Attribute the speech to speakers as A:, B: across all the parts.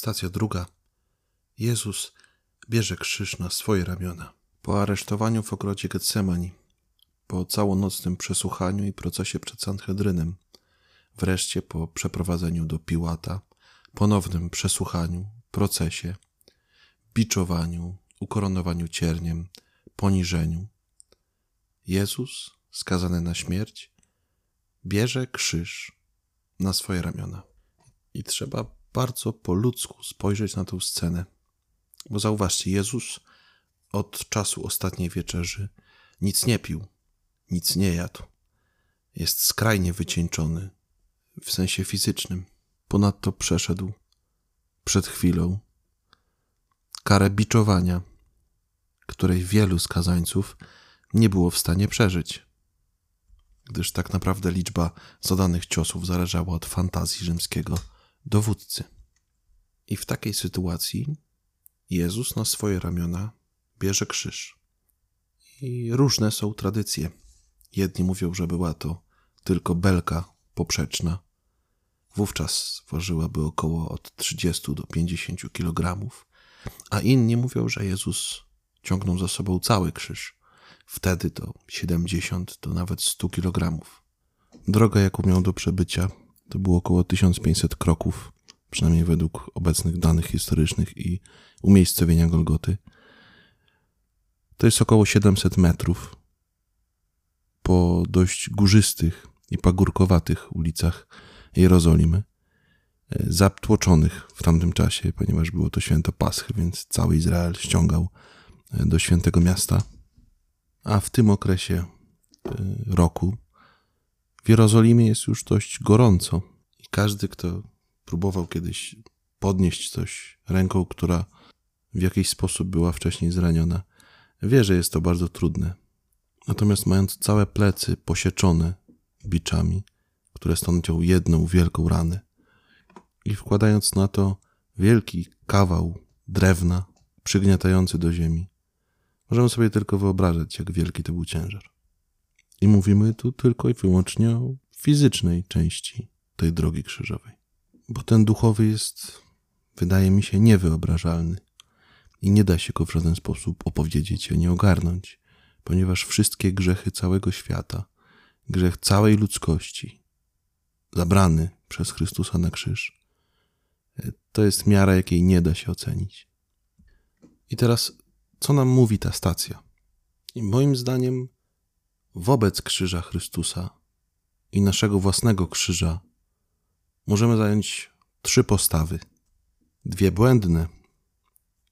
A: Stacja druga. Jezus bierze krzyż na swoje ramiona. Po aresztowaniu w ogrodzie Getsemani, po całonocnym przesłuchaniu i procesie przed Sanhedrynem, wreszcie po przeprowadzeniu do Piłata, ponownym przesłuchaniu, procesie, biczowaniu, ukoronowaniu cierniem, poniżeniu, Jezus, skazany na śmierć, bierze krzyż na swoje ramiona. I trzeba bardzo po ludzku spojrzeć na tę scenę. Bo zauważcie, Jezus od czasu ostatniej wieczerzy nic nie pił, nic nie jadł. Jest skrajnie wycieńczony w sensie fizycznym. Ponadto przeszedł przed chwilą karę biczowania, której wielu skazańców nie było w stanie przeżyć, gdyż tak naprawdę liczba zadanych ciosów zależała od fantazji rzymskiego dowódcy. I w takiej sytuacji Jezus na swoje ramiona bierze krzyż. I różne są tradycje. Jedni mówią, że była to tylko belka poprzeczna. Wówczas ważyłaby około od 30 do 50 kg, a inni mówią, że Jezus ciągnął za sobą cały krzyż. Wtedy to 70 do nawet 100 kg. Droga, jaką miał do przebycia, to było około 1500 kroków, przynajmniej według obecnych danych historycznych i umiejscowienia Golgoty. To jest około 700 metrów po dość górzystych i pagórkowatych ulicach Jerozolimy, e, zatłoczonych w tamtym czasie, ponieważ było to święto Paschy, więc cały Izrael ściągał e, do świętego miasta. A w tym okresie e, roku w Jerozolimie jest już dość gorąco i każdy, kto próbował kiedyś podnieść coś ręką, która w jakiś sposób była wcześniej zraniona, wie, że jest to bardzo trudne. Natomiast mając całe plecy posieczone biczami, które stanowią jedną wielką ranę, i wkładając na to wielki kawał drewna przygniatający do ziemi, możemy sobie tylko wyobrażać, jak wielki to był ciężar. I mówimy tu tylko i wyłącznie o fizycznej części tej drogi krzyżowej. Bo ten duchowy jest, wydaje mi się, niewyobrażalny i nie da się go w żaden sposób opowiedzieć ani ogarnąć, ponieważ wszystkie grzechy całego świata, grzech całej ludzkości, zabrany przez Chrystusa na krzyż, to jest miara, jakiej nie da się ocenić. I teraz, co nam mówi ta stacja? I moim zdaniem, wobec krzyża Chrystusa i naszego własnego krzyża możemy zająć trzy postawy: dwie błędne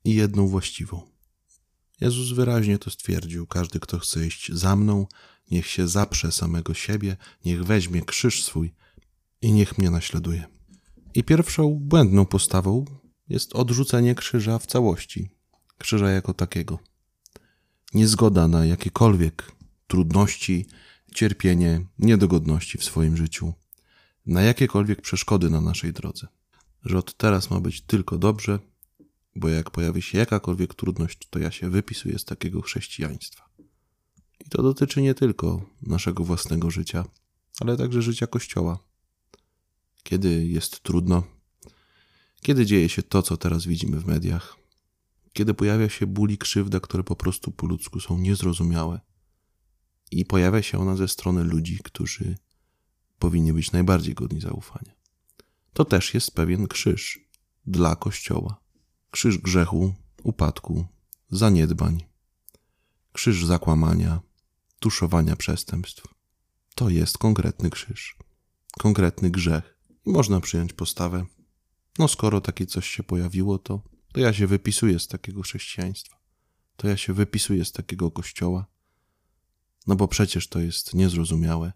A: i jedną właściwą. Jezus wyraźnie to stwierdził: Każdy, kto chce iść za mną, niech się zaprze samego siebie, niech weźmie krzyż swój i niech mnie naśladuje. I pierwszą błędną postawą jest odrzucenie krzyża w całości, krzyża jako takiego. Niezgoda na jakiekolwiek trudności, cierpienie, niedogodności w swoim życiu, na jakiekolwiek przeszkody na naszej drodze. Że od teraz ma być tylko dobrze, bo jak pojawi się jakakolwiek trudność, to ja się wypisuję z takiego chrześcijaństwa. I to dotyczy nie tylko naszego własnego życia, ale także życia Kościoła. Kiedy jest trudno, kiedy dzieje się to, co teraz widzimy w mediach, kiedy pojawia się ból i krzywda, które po prostu po ludzku są niezrozumiałe, i pojawia się ona ze strony ludzi, którzy powinni być najbardziej godni zaufania. To też jest pewien krzyż dla Kościoła. Krzyż grzechu, upadku, zaniedbań, krzyż zakłamania, tuszowania przestępstw. To jest konkretny krzyż, konkretny grzech. Można przyjąć postawę, no skoro takie coś się pojawiło, to, to ja się wypisuję z takiego chrześcijaństwa. To ja się wypisuję z takiego kościoła. No bo przecież to jest niezrozumiałe,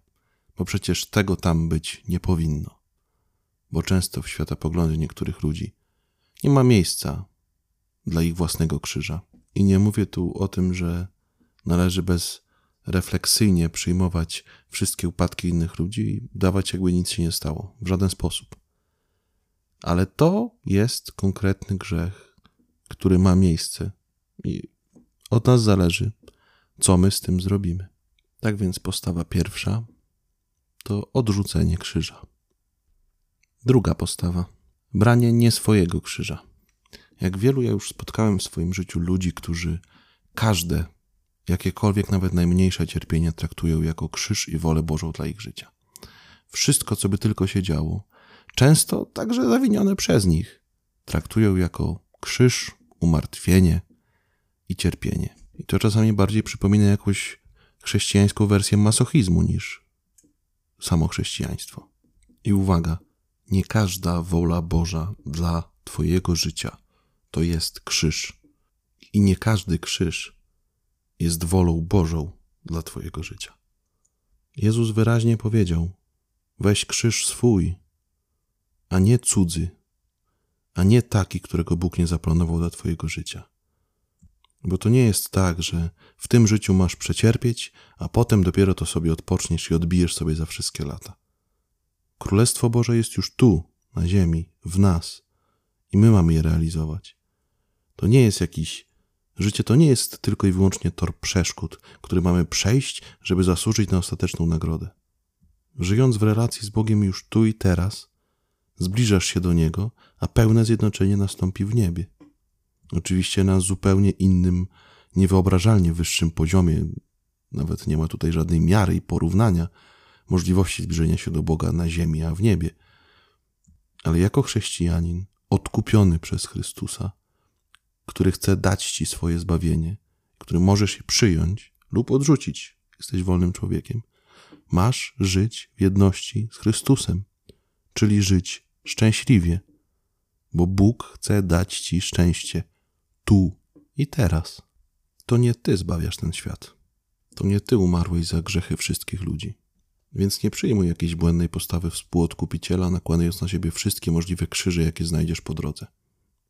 A: bo przecież tego tam być nie powinno. Bo często w światopoglądzie niektórych ludzi nie ma miejsca dla ich własnego krzyża. I nie mówię tu o tym, że należy bezrefleksyjnie przyjmować wszystkie upadki innych ludzi i dawać, jakby nic się nie stało. W żaden sposób. Ale to jest konkretny grzech, który ma miejsce i od nas zależy, co my z tym zrobimy. Tak więc postawa pierwsza to odrzucenie krzyża. Druga postawa branie nie swojego krzyża. Jak wielu ja już spotkałem w swoim życiu ludzi, którzy każde, jakiekolwiek nawet najmniejsze cierpienie traktują jako krzyż i wolę Bożą dla ich życia. Wszystko, co by tylko się działo, często także zawinione przez nich, traktują jako krzyż, umartwienie i cierpienie. I to czasami bardziej przypomina jakąś chrześcijańską wersję masochizmu niż samo chrześcijaństwo. I uwaga, nie każda wola Boża dla Twojego życia to jest krzyż. I nie każdy krzyż jest wolą Bożą dla Twojego życia. Jezus wyraźnie powiedział: Weź krzyż swój, a nie cudzy, a nie taki, którego Bóg nie zaplanował dla Twojego życia. Bo to nie jest tak, że w tym życiu masz przecierpieć, a potem dopiero to sobie odpoczniesz i odbijesz sobie za wszystkie lata. Królestwo Boże jest już tu, na ziemi, w nas i my mamy je realizować. To nie jest jakiś. Życie to nie jest tylko i wyłącznie tor przeszkód, który mamy przejść, żeby zasłużyć na ostateczną nagrodę. Żyjąc w relacji z Bogiem już tu i teraz, zbliżasz się do Niego, a pełne zjednoczenie nastąpi w niebie. Oczywiście na zupełnie innym, niewyobrażalnie wyższym poziomie, nawet nie ma tutaj żadnej miary i porównania możliwości zbliżenia się do Boga na ziemi, a w niebie. Ale jako chrześcijanin, odkupiony przez Chrystusa, który chce dać ci swoje zbawienie, który możesz je przyjąć lub odrzucić, jesteś wolnym człowiekiem, masz żyć w jedności z Chrystusem, czyli żyć szczęśliwie, bo Bóg chce dać ci szczęście tu i teraz. To nie ty zbawiasz ten świat. To nie ty umarłeś za grzechy wszystkich ludzi. Więc nie przyjmuj jakiejś błędnej postawy współodkupiciela, nakładając na siebie wszystkie możliwe krzyże, jakie znajdziesz po drodze.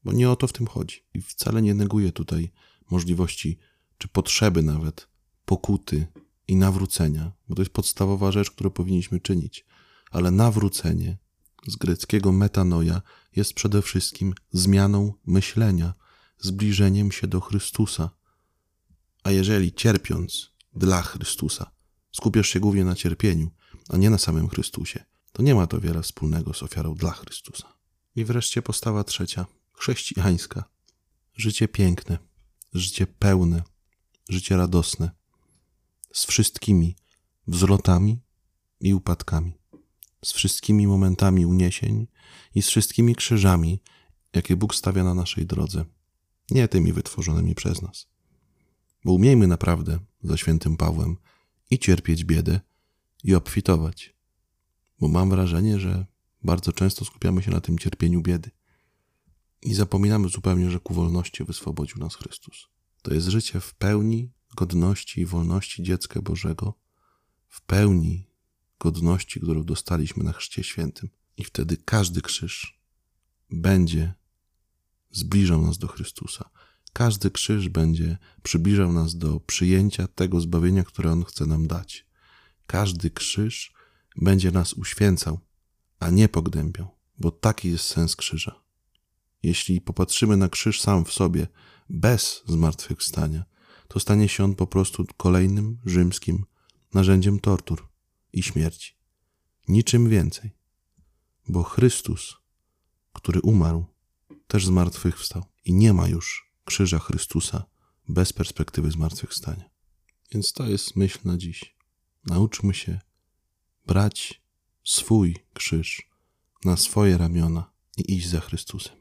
A: Bo nie o to w tym chodzi. I wcale nie neguję tutaj możliwości, czy potrzeby nawet, pokuty i nawrócenia, bo to jest podstawowa rzecz, którą powinniśmy czynić. Ale nawrócenie z greckiego metanoja jest przede wszystkim zmianą myślenia, zbliżeniem się do Chrystusa. A jeżeli cierpiąc dla Chrystusa, skupiasz się głównie na cierpieniu, a nie na samym Chrystusie, to nie ma to wiele wspólnego z ofiarą dla Chrystusa. I wreszcie postawa trzecia, chrześcijańska. Życie piękne, życie pełne, życie radosne, z wszystkimi wzlotami i upadkami, z wszystkimi momentami uniesień i z wszystkimi krzyżami, jakie Bóg stawia na naszej drodze, nie tymi wytworzonymi przez nas. Bo umiejmy naprawdę, za świętym Pawłem, i cierpieć biedę, i obfitować. Bo mam wrażenie, że bardzo często skupiamy się na tym cierpieniu biedy. I zapominamy zupełnie, że ku wolności wyswobodził nas Chrystus. To jest życie w pełni godności i wolności dziecka Bożego, w pełni godności, którą dostaliśmy na Chrzcie Świętym. I wtedy każdy krzyż będzie zbliżał nas do Chrystusa. Każdy krzyż będzie przybliżał nas do przyjęcia tego zbawienia, które On chce nam dać. Każdy krzyż będzie nas uświęcał, a nie pognębiał, bo taki jest sens krzyża. Jeśli popatrzymy na krzyż sam w sobie, bez zmartwychwstania, to stanie się on po prostu kolejnym rzymskim narzędziem tortur i śmierci. Niczym więcej. Bo Chrystus, który umarł, też zmartwychwstał i nie ma już krzyża Chrystusa bez perspektywy zmartwychwstania. Więc to jest myśl na dziś. Nauczmy się brać swój krzyż na swoje ramiona i iść za Chrystusem.